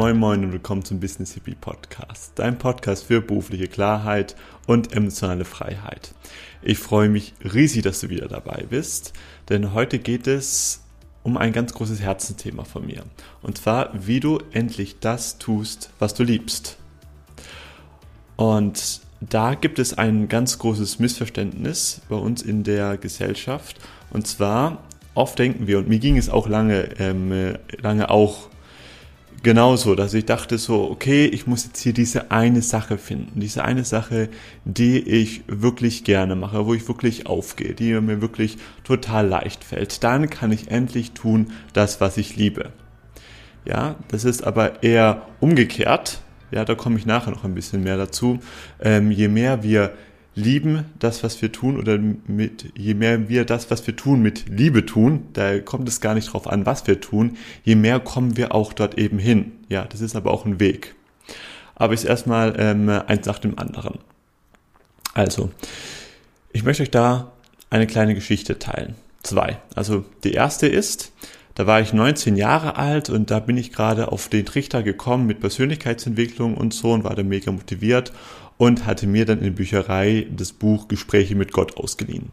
Moin Moin und willkommen zum Business Hippie Podcast, dein Podcast für berufliche Klarheit und emotionale Freiheit. Ich freue mich riesig, dass du wieder dabei bist, denn heute geht es um ein ganz großes Herzensthema von mir. Und zwar, wie du endlich das tust, was du liebst. Und da gibt es ein ganz großes Missverständnis bei uns in der Gesellschaft. Und zwar, oft denken wir, und mir ging es auch lange, ähm, lange auch genauso, dass ich dachte so, okay, ich muss jetzt hier diese eine Sache finden, diese eine Sache, die ich wirklich gerne mache, wo ich wirklich aufgehe, die mir wirklich total leicht fällt. Dann kann ich endlich tun das, was ich liebe. Ja, das ist aber eher umgekehrt. Ja, da komme ich nachher noch ein bisschen mehr dazu. Ähm, je mehr wir lieben das, was wir tun, oder mit, je mehr wir das, was wir tun, mit Liebe tun, da kommt es gar nicht drauf an, was wir tun, je mehr kommen wir auch dort eben hin. Ja, das ist aber auch ein Weg. Aber ich erstmal ähm, eins nach dem anderen. Also, ich möchte euch da eine kleine Geschichte teilen. Zwei. Also, die erste ist, da war ich 19 Jahre alt und da bin ich gerade auf den Trichter gekommen mit Persönlichkeitsentwicklung und so und war da mega motiviert und hatte mir dann in der Bücherei das Buch Gespräche mit Gott ausgeliehen.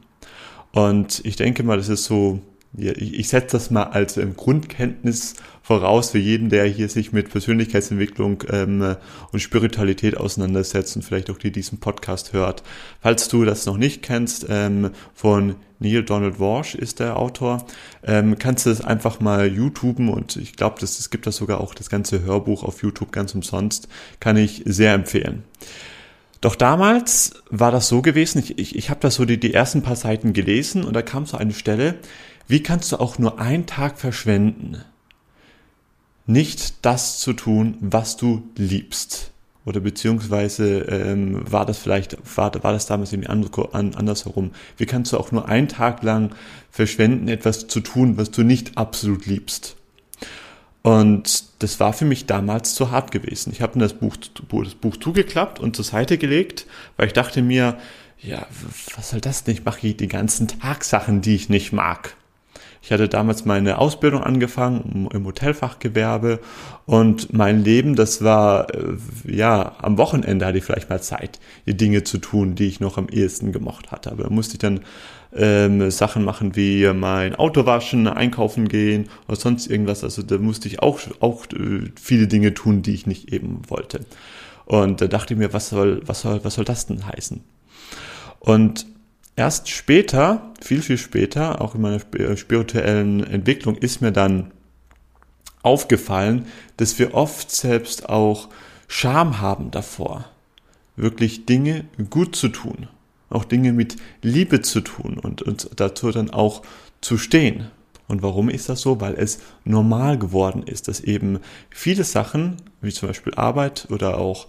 Und ich denke mal, das ist so, ich setze das mal als ähm, Grundkenntnis voraus für jeden, der hier sich mit Persönlichkeitsentwicklung ähm, und Spiritualität auseinandersetzt und vielleicht auch die diesen Podcast hört. Falls du das noch nicht kennst, ähm, von Neil Donald Walsh ist der Autor, ähm, kannst du es einfach mal YouTuben und ich glaube, es gibt das sogar auch das ganze Hörbuch auf YouTube ganz umsonst, kann ich sehr empfehlen. Doch damals war das so gewesen, ich, ich, ich habe das so die, die ersten paar Seiten gelesen und da kam so eine Stelle, wie kannst du auch nur einen Tag verschwenden, nicht das zu tun, was du liebst? Oder beziehungsweise ähm, war das vielleicht, war, war das damals irgendwie andersherum? Wie kannst du auch nur einen Tag lang verschwenden, etwas zu tun, was du nicht absolut liebst? Und das war für mich damals zu hart gewesen. Ich habe das Buch, das Buch zugeklappt und zur Seite gelegt, weil ich dachte mir, ja, was soll das denn? Ich mache die ganzen Tag Sachen, die ich nicht mag. Ich hatte damals meine Ausbildung angefangen im Hotelfachgewerbe und mein Leben, das war, äh, ja, am Wochenende hatte ich vielleicht mal Zeit, die Dinge zu tun, die ich noch am ehesten gemocht hatte. Aber da musste ich dann ähm, Sachen machen wie mein Auto waschen, einkaufen gehen oder sonst irgendwas. Also da musste ich auch, auch äh, viele Dinge tun, die ich nicht eben wollte. Und da dachte ich mir, was soll, was soll, was soll das denn heißen? Und erst später, viel, viel später, auch in meiner spirituellen Entwicklung, ist mir dann aufgefallen, dass wir oft selbst auch Scham haben davor, wirklich Dinge gut zu tun, auch Dinge mit Liebe zu tun und, und dazu dann auch zu stehen. Und warum ist das so? Weil es normal geworden ist, dass eben viele Sachen, wie zum Beispiel Arbeit oder auch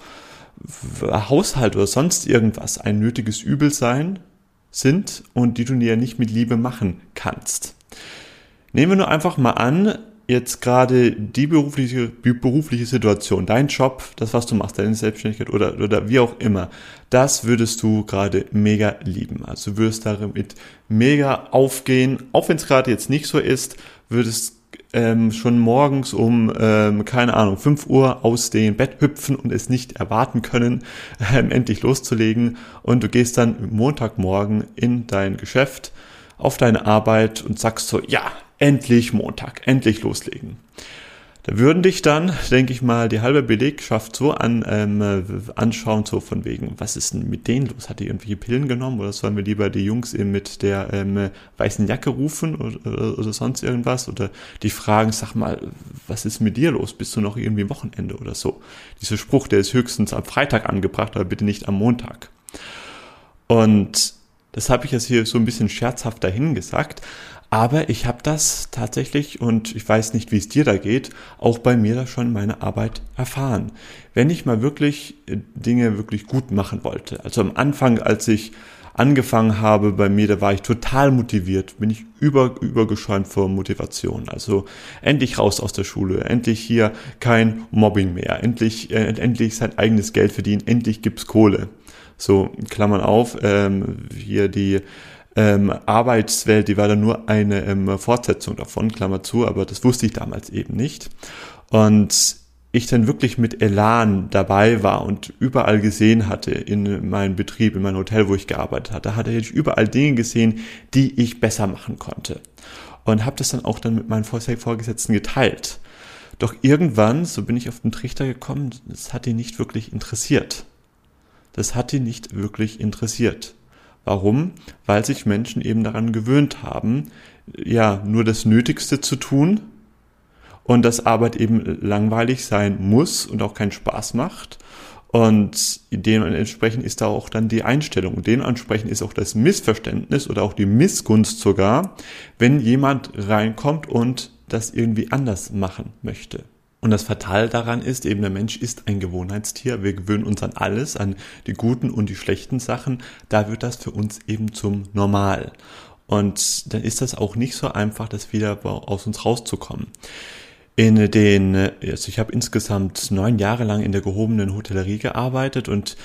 Haushalt oder sonst irgendwas, ein nötiges Übel sein sind und die du dir nicht mit Liebe machen kannst. Nehmen wir nur einfach mal an, jetzt gerade die berufliche, berufliche Situation, dein Job, das, was du machst, deine Selbstständigkeit oder, oder wie auch immer, das würdest du gerade mega lieben. Also du würdest damit mega aufgehen, auch wenn es gerade jetzt nicht so ist, würdest ähm, schon morgens um, ähm, keine Ahnung, 5 Uhr aus dem Bett hüpfen und es nicht erwarten können, ähm, endlich loszulegen. Und du gehst dann Montagmorgen in dein Geschäft, auf deine Arbeit und sagst so, ja, endlich Montag, endlich loslegen. Würden dich dann, denke ich mal, die halbe Belegschaft so an, ähm, anschauen, so von wegen, was ist denn mit denen los? Hat die irgendwelche Pillen genommen oder sollen wir lieber die Jungs eben mit der ähm, weißen Jacke rufen oder, oder, oder, sonst irgendwas? Oder die fragen, sag mal, was ist mit dir los? Bist du noch irgendwie Wochenende oder so? Dieser Spruch, der ist höchstens am Freitag angebracht, aber bitte nicht am Montag. Und das habe ich jetzt hier so ein bisschen scherzhaft dahin gesagt, aber ich habe das tatsächlich, und ich weiß nicht, wie es dir da geht, auch bei mir da schon meine Arbeit erfahren. Wenn ich mal wirklich äh, Dinge wirklich gut machen wollte, also am Anfang, als ich angefangen habe bei mir, da war ich total motiviert, bin ich über, übergeschäumt vor Motivation. Also endlich raus aus der Schule, endlich hier kein Mobbing mehr, endlich, äh, endlich sein eigenes Geld verdienen, endlich gibt's Kohle. So, Klammern auf, ähm, hier die ähm, Arbeitswelt, die war dann nur eine ähm, Fortsetzung davon, Klammer zu, aber das wusste ich damals eben nicht. Und ich dann wirklich mit Elan dabei war und überall gesehen hatte in meinem Betrieb, in meinem Hotel, wo ich gearbeitet hatte, hatte ich überall Dinge gesehen, die ich besser machen konnte. Und habe das dann auch dann mit meinen Vorgesetzten geteilt. Doch irgendwann, so bin ich auf den Trichter gekommen, das hat ihn nicht wirklich interessiert. Das hat ihn nicht wirklich interessiert. Warum? Weil sich Menschen eben daran gewöhnt haben, ja, nur das Nötigste zu tun und dass Arbeit eben langweilig sein muss und auch keinen Spaß macht. Und dementsprechend ist da auch dann die Einstellung. Dementsprechend ist auch das Missverständnis oder auch die Missgunst sogar, wenn jemand reinkommt und das irgendwie anders machen möchte. Und das Fatale daran ist, eben der Mensch ist ein Gewohnheitstier. Wir gewöhnen uns an alles, an die guten und die schlechten Sachen. Da wird das für uns eben zum Normal. Und dann ist das auch nicht so einfach, das wieder aus uns rauszukommen. In den, also ich habe insgesamt neun Jahre lang in der gehobenen Hotellerie gearbeitet und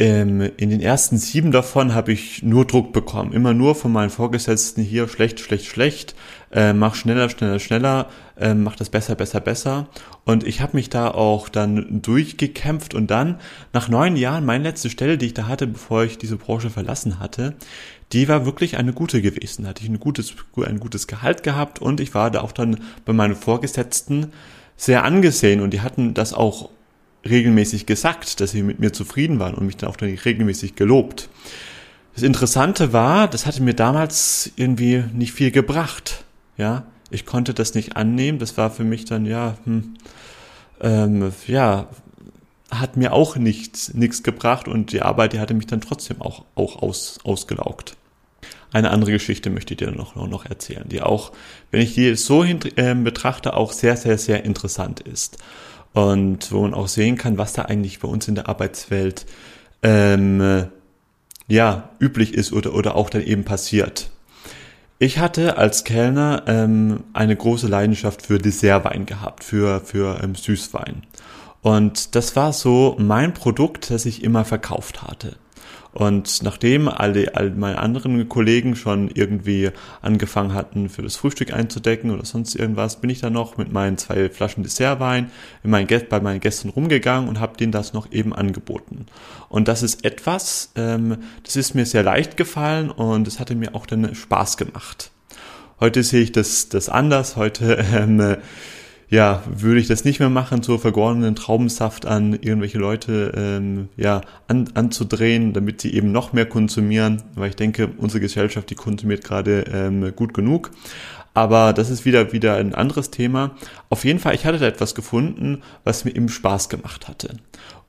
ähm, in den ersten sieben davon habe ich nur Druck bekommen. Immer nur von meinen Vorgesetzten hier schlecht, schlecht, schlecht. Äh, mach schneller, schneller, schneller. Äh, mach das besser, besser, besser. Und ich habe mich da auch dann durchgekämpft und dann nach neun Jahren meine letzte Stelle, die ich da hatte, bevor ich diese Branche verlassen hatte, die war wirklich eine gute gewesen. Da hatte ich ein gutes, ein gutes Gehalt gehabt und ich war da auch dann bei meinen Vorgesetzten sehr angesehen und die hatten das auch regelmäßig gesagt, dass sie mit mir zufrieden waren und mich dann auch dann regelmäßig gelobt. Das Interessante war, das hatte mir damals irgendwie nicht viel gebracht. Ja, ich konnte das nicht annehmen. Das war für mich dann ja, hm, ähm, ja, hat mir auch nichts nichts gebracht und die Arbeit, die hatte mich dann trotzdem auch auch aus, ausgelaugt. Eine andere Geschichte möchte ich dir noch, noch erzählen, die auch, wenn ich die so hin, äh, betrachte, auch sehr, sehr, sehr interessant ist und wo man auch sehen kann, was da eigentlich bei uns in der Arbeitswelt ähm, ja üblich ist oder oder auch dann eben passiert. Ich hatte als Kellner ähm, eine große Leidenschaft für Dessertwein gehabt, für für ähm, Süßwein. Und das war so mein Produkt, das ich immer verkauft hatte. Und nachdem alle, alle meine anderen Kollegen schon irgendwie angefangen hatten, für das Frühstück einzudecken oder sonst irgendwas, bin ich dann noch mit meinen zwei Flaschen Dessertwein in mein, bei meinen Gästen rumgegangen und habe denen das noch eben angeboten. Und das ist etwas, ähm, das ist mir sehr leicht gefallen und es hatte mir auch dann Spaß gemacht. Heute sehe ich das, das anders. Heute ähm, ja, würde ich das nicht mehr machen, so vergorenen Traubensaft an irgendwelche Leute ähm, ja, an, anzudrehen, damit sie eben noch mehr konsumieren, weil ich denke, unsere Gesellschaft, die konsumiert gerade ähm, gut genug. Aber das ist wieder, wieder ein anderes Thema. Auf jeden Fall, ich hatte da etwas gefunden, was mir eben Spaß gemacht hatte.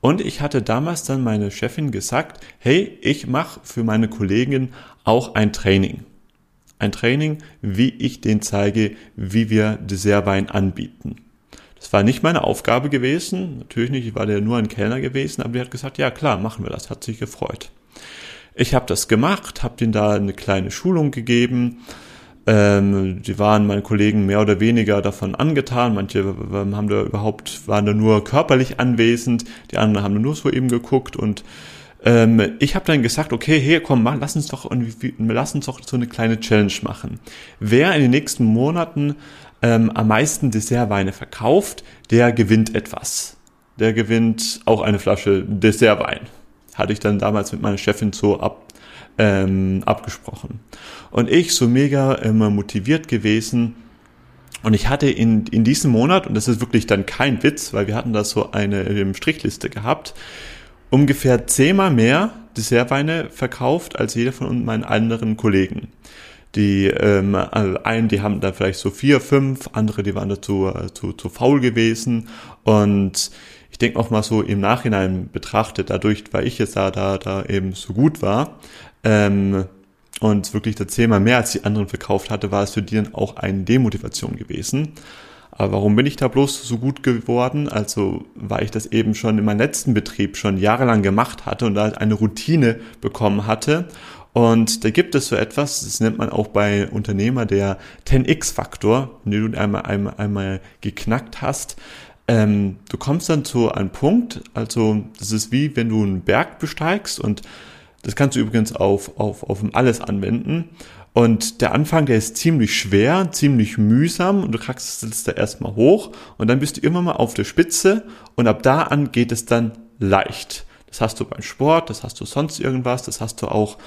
Und ich hatte damals dann meine Chefin gesagt, hey, ich mache für meine Kollegen auch ein Training ein Training, wie ich den zeige, wie wir Dessertwein anbieten. Das war nicht meine Aufgabe gewesen, natürlich nicht, ich war ja nur ein Kellner gewesen, aber die hat gesagt, ja klar, machen wir das, hat sich gefreut. Ich habe das gemacht, habe denen da eine kleine Schulung gegeben. Ähm, die waren meine Kollegen mehr oder weniger davon angetan. Manche haben da überhaupt waren da nur körperlich anwesend, die anderen haben nur so eben geguckt und ähm, ich habe dann gesagt, okay, hier komm, mach, lass uns doch lass uns doch so eine kleine Challenge machen. Wer in den nächsten Monaten ähm, am meisten Dessertweine verkauft, der gewinnt etwas. Der gewinnt auch eine Flasche Dessertwein. Hatte ich dann damals mit meiner Chefin so ab, ähm, abgesprochen. Und ich so mega immer motiviert gewesen, und ich hatte in, in diesem Monat, und das ist wirklich dann kein Witz, weil wir hatten da so eine Strichliste gehabt, ungefähr zehnmal mehr Dessertweine verkauft als jeder von meinen anderen Kollegen. Die ähm, einen, die haben da vielleicht so vier, fünf, andere, die waren dazu äh, zu, zu faul gewesen. Und ich denke auch mal so im Nachhinein betrachtet, dadurch, weil ich jetzt da, da, da eben so gut war, ähm, und wirklich da zehnmal mehr als die anderen verkauft hatte, war es für die dann auch eine Demotivation gewesen. Aber warum bin ich da bloß so gut geworden? Also, weil ich das eben schon in meinem letzten Betrieb schon jahrelang gemacht hatte und da eine Routine bekommen hatte. Und da gibt es so etwas, das nennt man auch bei Unternehmer der 10x-Faktor, wenn du einmal, einmal, einmal geknackt hast. Ähm, du kommst dann zu einem Punkt, also das ist wie wenn du einen Berg besteigst und das kannst du übrigens auf, auf, auf alles anwenden. Und der Anfang, der ist ziemlich schwer, ziemlich mühsam und du kriegst es da erstmal hoch und dann bist du immer mal auf der Spitze und ab da an geht es dann leicht. Das hast du beim Sport, das hast du sonst irgendwas, das hast du auch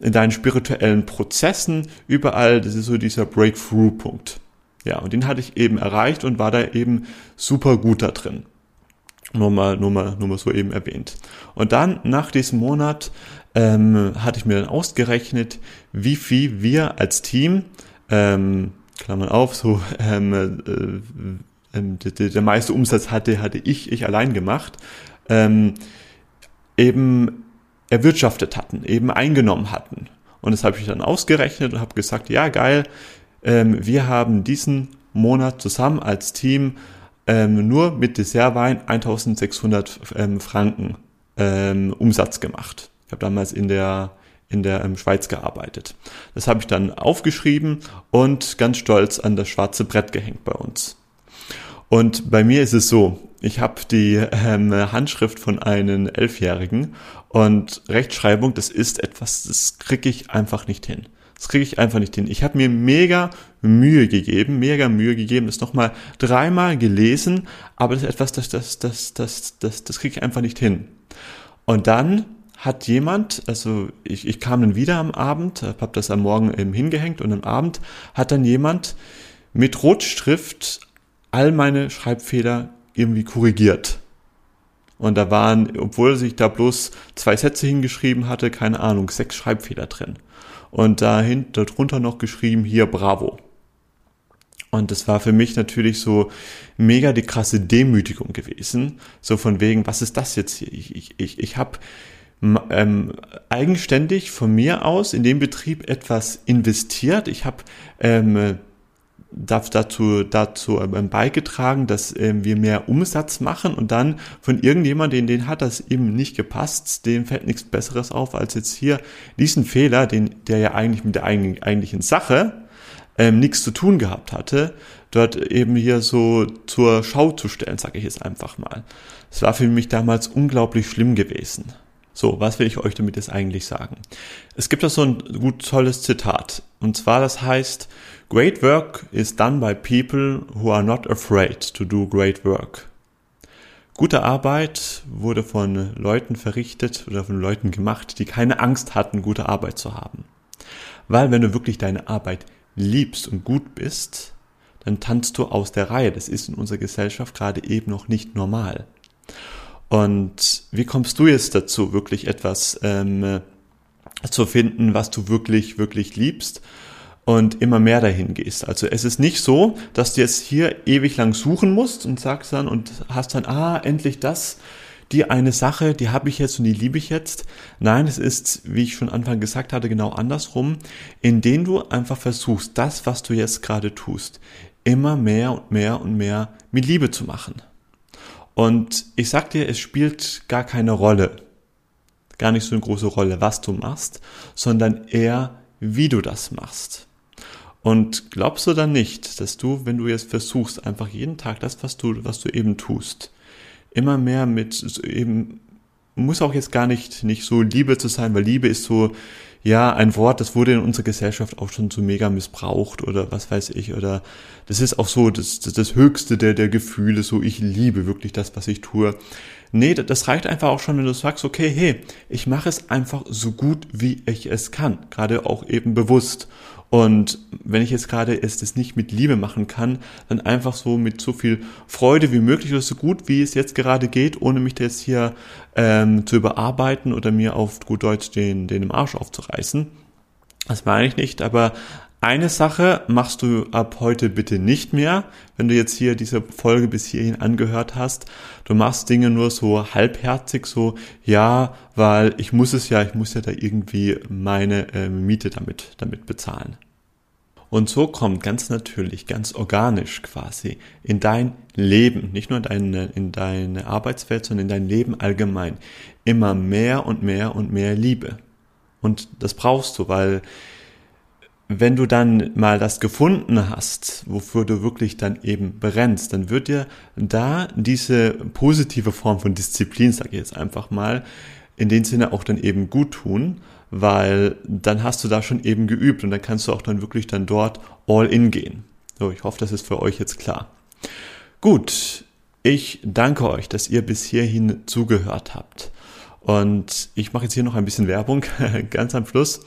in deinen spirituellen Prozessen, überall, das ist so dieser Breakthrough-Punkt. Ja, und den hatte ich eben erreicht und war da eben super gut da drin. Nur mal, nur mal, nur mal so eben erwähnt. Und dann nach diesem Monat ähm, hatte ich mir dann ausgerechnet, wie viel wir als Team, ähm, Klammern auf, so ähm, äh, äh, der, der meiste Umsatz hatte, hatte ich, ich allein gemacht, ähm, eben erwirtschaftet hatten, eben eingenommen hatten. Und das habe ich dann ausgerechnet und habe gesagt, ja geil, ähm, wir haben diesen Monat zusammen als Team ähm, nur mit Dessertwein 1600 ähm, Franken ähm, Umsatz gemacht. Ich habe damals in der in der ähm, Schweiz gearbeitet. Das habe ich dann aufgeschrieben und ganz stolz an das schwarze Brett gehängt bei uns. Und bei mir ist es so, ich habe die ähm, Handschrift von einem Elfjährigen und Rechtschreibung, das ist etwas, das kriege ich einfach nicht hin. Das kriege ich einfach nicht hin. Ich habe mir mega Mühe gegeben, mega Mühe gegeben, das nochmal dreimal gelesen, aber das ist etwas, das, das, das, das, das, das kriege ich einfach nicht hin. Und dann hat jemand, also ich, ich kam dann wieder am Abend, habe das am Morgen eben hingehängt und am Abend hat dann jemand mit Rotstift all meine Schreibfehler irgendwie korrigiert. Und da waren, obwohl sich da bloß zwei Sätze hingeschrieben hatte, keine Ahnung, sechs Schreibfehler drin und dahinter drunter noch geschrieben hier Bravo. Und das war für mich natürlich so mega die krasse Demütigung gewesen. So von wegen, was ist das jetzt hier? Ich, ich, ich, ich habe ähm, eigenständig von mir aus in dem Betrieb etwas investiert. Ich habe ähm, dazu, dazu ähm, beigetragen, dass ähm, wir mehr Umsatz machen und dann von irgendjemandem, den, den hat das eben nicht gepasst, dem fällt nichts Besseres auf, als jetzt hier diesen Fehler, den, der ja eigentlich mit der eigentlichen Sache ähm, nichts zu tun gehabt hatte, dort eben hier so zur Schau zu stellen, sage ich jetzt einfach mal. Es war für mich damals unglaublich schlimm gewesen. So, was will ich euch damit jetzt eigentlich sagen? Es gibt da so ein gut tolles Zitat. Und zwar, das heißt, Great work is done by people who are not afraid to do great work. Gute Arbeit wurde von Leuten verrichtet oder von Leuten gemacht, die keine Angst hatten, gute Arbeit zu haben. Weil wenn du wirklich deine Arbeit liebst und gut bist, dann tanzt du aus der Reihe. Das ist in unserer Gesellschaft gerade eben noch nicht normal. Und wie kommst du jetzt dazu, wirklich etwas ähm, zu finden, was du wirklich, wirklich liebst? und immer mehr dahin gehst. Also es ist nicht so, dass du jetzt hier ewig lang suchen musst und sagst dann und hast dann, ah, endlich das, die eine Sache, die habe ich jetzt und die liebe ich jetzt. Nein, es ist, wie ich schon Anfang gesagt hatte, genau andersrum, indem du einfach versuchst, das, was du jetzt gerade tust, immer mehr und mehr und mehr mit Liebe zu machen. Und ich sag dir, es spielt gar keine Rolle, gar nicht so eine große Rolle, was du machst, sondern eher, wie du das machst. Und glaubst du dann nicht, dass du, wenn du jetzt versuchst, einfach jeden Tag das, was du, was du eben tust, immer mehr mit eben, muss auch jetzt gar nicht, nicht so Liebe zu sein, weil Liebe ist so, ja, ein Wort, das wurde in unserer Gesellschaft auch schon so mega missbraucht oder was weiß ich, oder das ist auch so das, das, das höchste der, der Gefühle, so ich liebe wirklich das, was ich tue. Nee, das reicht einfach auch schon, wenn du sagst, okay, hey, ich mache es einfach so gut, wie ich es kann, gerade auch eben bewusst. Und wenn ich jetzt gerade es das nicht mit Liebe machen kann, dann einfach so mit so viel Freude wie möglich oder so gut wie es jetzt gerade geht, ohne mich jetzt hier ähm, zu überarbeiten oder mir auf gut Deutsch den, den im Arsch aufzureißen. Das meine ich nicht, aber eine Sache machst du ab heute bitte nicht mehr, wenn du jetzt hier diese Folge bis hierhin angehört hast. Du machst Dinge nur so halbherzig, so, ja, weil ich muss es ja, ich muss ja da irgendwie meine äh, Miete damit, damit bezahlen. Und so kommt ganz natürlich, ganz organisch quasi in dein Leben, nicht nur in deine, in deine Arbeitswelt, sondern in dein Leben allgemein, immer mehr und mehr und mehr Liebe. Und das brauchst du, weil wenn du dann mal das gefunden hast, wofür du wirklich dann eben brennst, dann wird dir da diese positive Form von Disziplin, sage ich jetzt einfach mal, in dem Sinne auch dann eben gut tun, weil dann hast du da schon eben geübt und dann kannst du auch dann wirklich dann dort all in gehen. So, ich hoffe, das ist für euch jetzt klar. Gut, ich danke euch, dass ihr bis hierhin zugehört habt. Und ich mache jetzt hier noch ein bisschen Werbung, ganz am Schluss.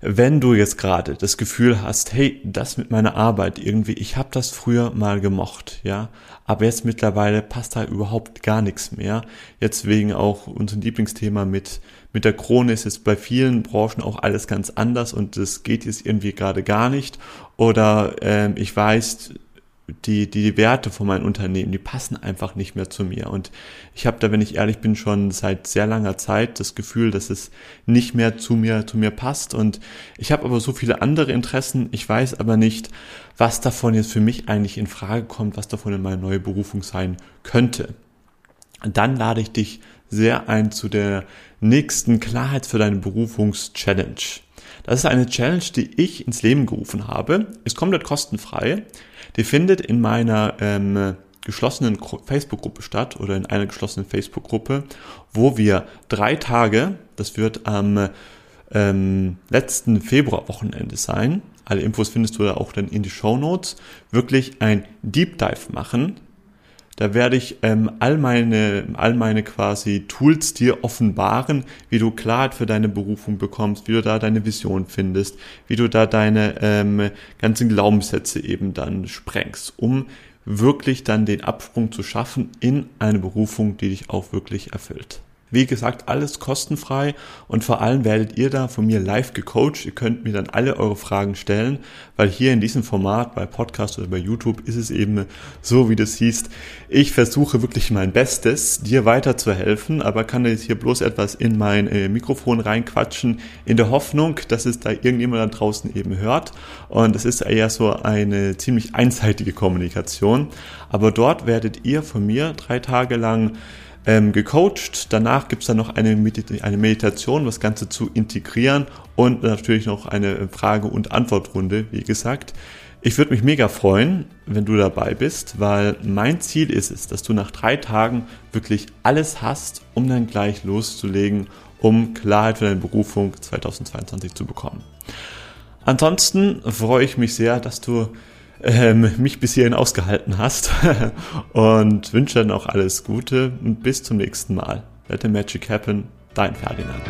Wenn du jetzt gerade das Gefühl hast, hey, das mit meiner Arbeit irgendwie, ich habe das früher mal gemocht, ja, aber jetzt mittlerweile passt da überhaupt gar nichts mehr. Jetzt wegen auch unserem Lieblingsthema mit mit der Krone ist es bei vielen Branchen auch alles ganz anders und es geht jetzt irgendwie gerade gar nicht. Oder ähm, ich weiß, die, die Werte von meinem Unternehmen, die passen einfach nicht mehr zu mir. Und ich habe da, wenn ich ehrlich bin, schon seit sehr langer Zeit das Gefühl, dass es nicht mehr zu mir, zu mir passt. Und ich habe aber so viele andere Interessen. Ich weiß aber nicht, was davon jetzt für mich eigentlich in Frage kommt, was davon in meine neue Berufung sein könnte. Dann lade ich dich sehr ein zu der nächsten Klarheit für deine Berufungs-Challenge. Das ist eine Challenge, die ich ins Leben gerufen habe. Ist komplett kostenfrei. Die findet in meiner ähm, geschlossenen Facebook-Gruppe statt oder in einer geschlossenen Facebook-Gruppe, wo wir drei Tage, das wird am ähm, letzten Februarwochenende sein, alle Infos findest du da auch dann in die Show Notes, wirklich ein Deep Dive machen da werde ich ähm, all meine, all meine quasi Tools dir offenbaren, wie du Klarheit für deine Berufung bekommst, wie du da deine Vision findest, wie du da deine ähm, ganzen Glaubenssätze eben dann sprengst, um wirklich dann den Absprung zu schaffen in eine Berufung, die dich auch wirklich erfüllt. Wie gesagt, alles kostenfrei und vor allem werdet ihr da von mir live gecoacht. Ihr könnt mir dann alle eure Fragen stellen, weil hier in diesem Format bei Podcast oder bei YouTube ist es eben so, wie das hieß. Ich versuche wirklich mein Bestes, dir weiterzuhelfen, aber kann jetzt hier bloß etwas in mein äh, Mikrofon reinquatschen, in der Hoffnung, dass es da irgendjemand da draußen eben hört. Und es ist eher so eine ziemlich einseitige Kommunikation. Aber dort werdet ihr von mir drei Tage lang ähm, gecoacht. Danach gibt's dann noch eine, Medit eine Meditation, das Ganze zu integrieren und natürlich noch eine Frage- und Antwortrunde, wie gesagt. Ich würde mich mega freuen, wenn du dabei bist, weil mein Ziel ist es, dass du nach drei Tagen wirklich alles hast, um dann gleich loszulegen, um Klarheit für deine Berufung 2022 zu bekommen. Ansonsten freue ich mich sehr, dass du ähm, mich bis hierhin ausgehalten hast und wünsche dann auch alles Gute und bis zum nächsten Mal. Let the magic happen, dein Ferdinand.